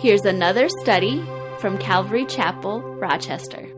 Here's another study from Calvary Chapel, Rochester.